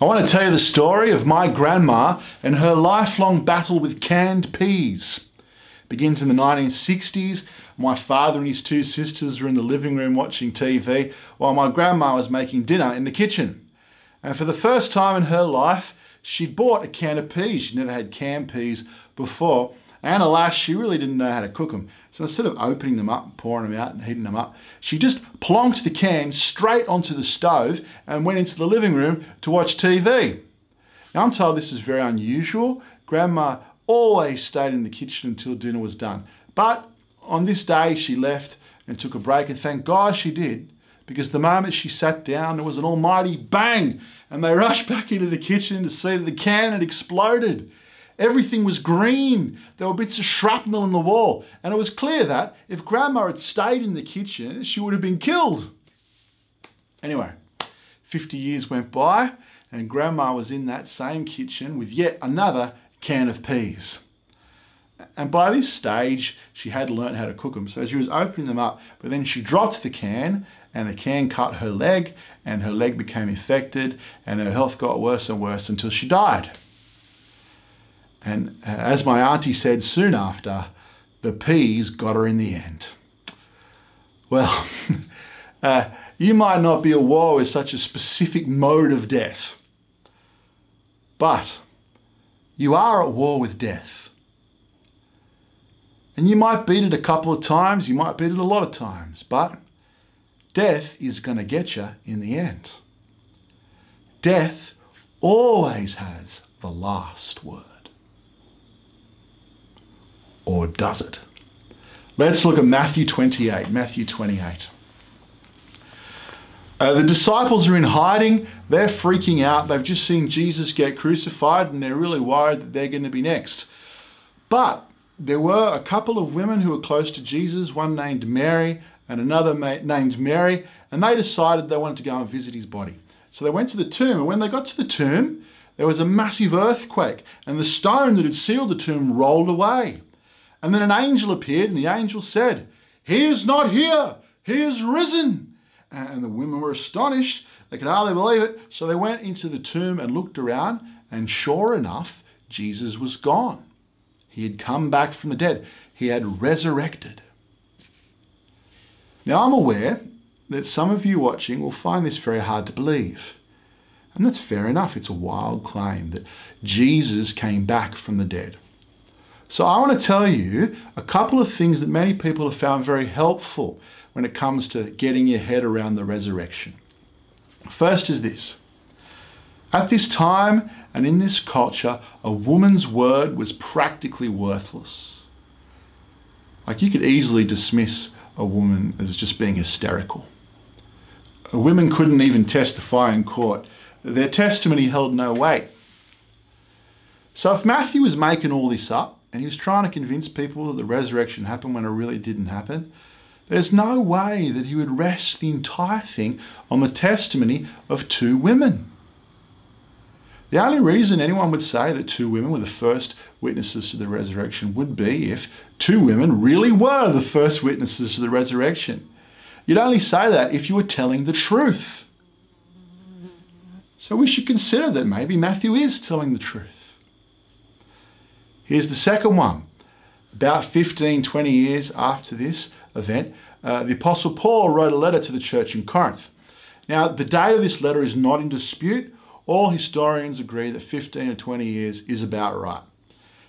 I want to tell you the story of my grandma and her lifelong battle with canned peas. It begins in the 1960s. My father and his two sisters were in the living room watching TV while my grandma was making dinner in the kitchen. And for the first time in her life, she'd bought a can of peas. She'd never had canned peas before. And alas, she really didn't know how to cook them. So instead of opening them up, pouring them out, and heating them up, she just plonked the can straight onto the stove and went into the living room to watch TV. Now, I'm told this is very unusual. Grandma always stayed in the kitchen until dinner was done. But on this day, she left and took a break, and thank God she did, because the moment she sat down, there was an almighty bang, and they rushed back into the kitchen to see that the can had exploded. Everything was green. There were bits of shrapnel in the wall. And it was clear that if Grandma had stayed in the kitchen, she would have been killed. Anyway, 50 years went by, and Grandma was in that same kitchen with yet another can of peas. And by this stage, she had learned how to cook them. So she was opening them up, but then she dropped the can, and the can cut her leg, and her leg became infected, and her health got worse and worse until she died. And uh, as my auntie said soon after, the peas got her in the end. Well, uh, you might not be at war with such a specific mode of death, but you are at war with death. And you might beat it a couple of times, you might beat it a lot of times, but death is going to get you in the end. Death always has the last word or does it? Let's look at Matthew 28. Matthew 28. Uh, the disciples are in hiding. They're freaking out. They've just seen Jesus get crucified and they're really worried that they're going to be next. But there were a couple of women who were close to Jesus, one named Mary and another named Mary, and they decided they wanted to go and visit his body. So they went to the tomb, and when they got to the tomb, there was a massive earthquake, and the stone that had sealed the tomb rolled away. And then an angel appeared, and the angel said, He is not here, he is risen. And the women were astonished. They could hardly believe it. So they went into the tomb and looked around, and sure enough, Jesus was gone. He had come back from the dead, he had resurrected. Now, I'm aware that some of you watching will find this very hard to believe. And that's fair enough. It's a wild claim that Jesus came back from the dead. So I want to tell you a couple of things that many people have found very helpful when it comes to getting your head around the resurrection. First is this. At this time and in this culture, a woman's word was practically worthless. Like you could easily dismiss a woman as just being hysterical. Women couldn't even testify in court. Their testimony held no weight. So if Matthew was making all this up, and he was trying to convince people that the resurrection happened when it really didn't happen. There's no way that he would rest the entire thing on the testimony of two women. The only reason anyone would say that two women were the first witnesses to the resurrection would be if two women really were the first witnesses to the resurrection. You'd only say that if you were telling the truth. So we should consider that maybe Matthew is telling the truth. Here's the second one. About 15, 20 years after this event, uh, the Apostle Paul wrote a letter to the church in Corinth. Now, the date of this letter is not in dispute. All historians agree that 15 or 20 years is about right.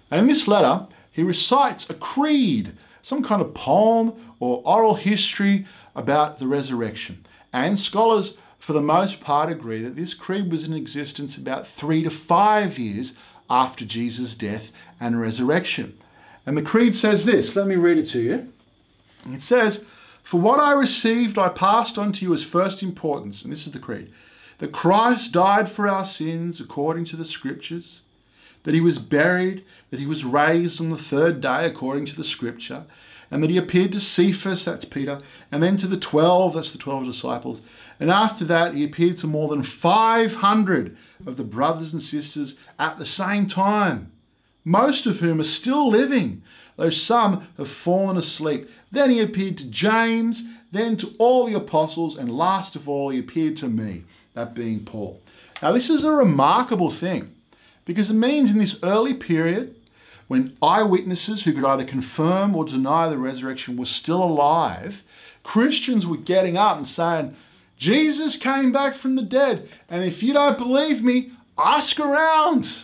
And in this letter, he recites a creed, some kind of poem or oral history about the resurrection. And scholars, for the most part, agree that this creed was in existence about three to five years after Jesus' death and resurrection. And the creed says this let me read it to you. It says, For what I received, I passed on to you as first importance. And this is the creed that Christ died for our sins according to the scriptures, that he was buried, that he was raised on the third day according to the scripture, and that he appeared to Cephas, that's Peter, and then to the twelve, that's the twelve disciples. And after that, he appeared to more than 500 of the brothers and sisters at the same time, most of whom are still living, though some have fallen asleep. Then he appeared to James, then to all the apostles, and last of all, he appeared to me, that being Paul. Now, this is a remarkable thing because it means in this early period, when eyewitnesses who could either confirm or deny the resurrection were still alive, Christians were getting up and saying, Jesus came back from the dead. And if you don't believe me, ask around.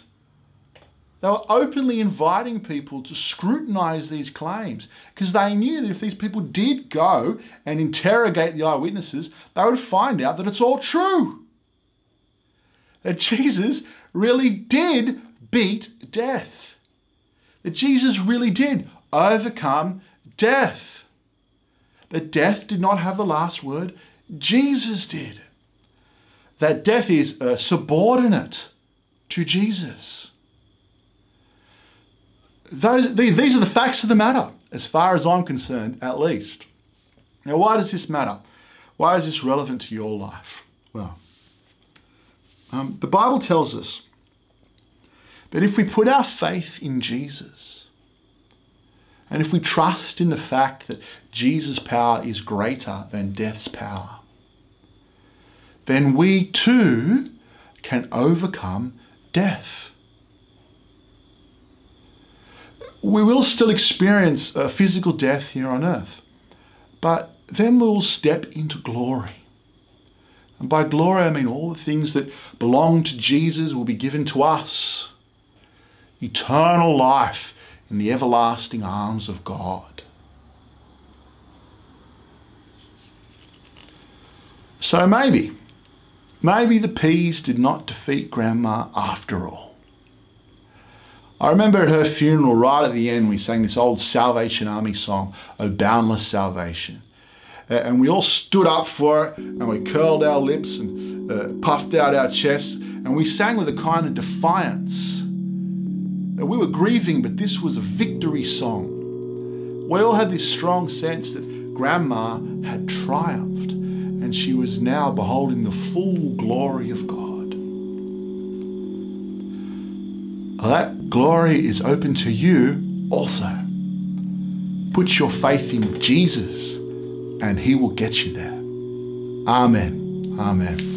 They were openly inviting people to scrutinize these claims because they knew that if these people did go and interrogate the eyewitnesses, they would find out that it's all true. That Jesus really did beat death. That Jesus really did overcome death. That death did not have the last word, Jesus did. That death is subordinate to Jesus. Those, these are the facts of the matter, as far as I'm concerned, at least. Now, why does this matter? Why is this relevant to your life? Well, um, the Bible tells us that if we put our faith in Jesus, and if we trust in the fact that Jesus' power is greater than death's power, then we too can overcome death. We will still experience a physical death here on earth, but then we'll step into glory. And by glory, I mean all the things that belong to Jesus will be given to us eternal life in the everlasting arms of God. So maybe, maybe the peas did not defeat Grandma after all. I remember at her funeral, right at the end, we sang this old Salvation Army song, O Boundless Salvation. and we all stood up for it and we curled our lips and uh, puffed out our chests and we sang with a kind of defiance we were grieving, but this was a victory song. We all had this strong sense that Grandma had triumphed and she was now beholding the full glory of God. That glory is open to you also. Put your faith in Jesus and he will get you there. Amen. Amen.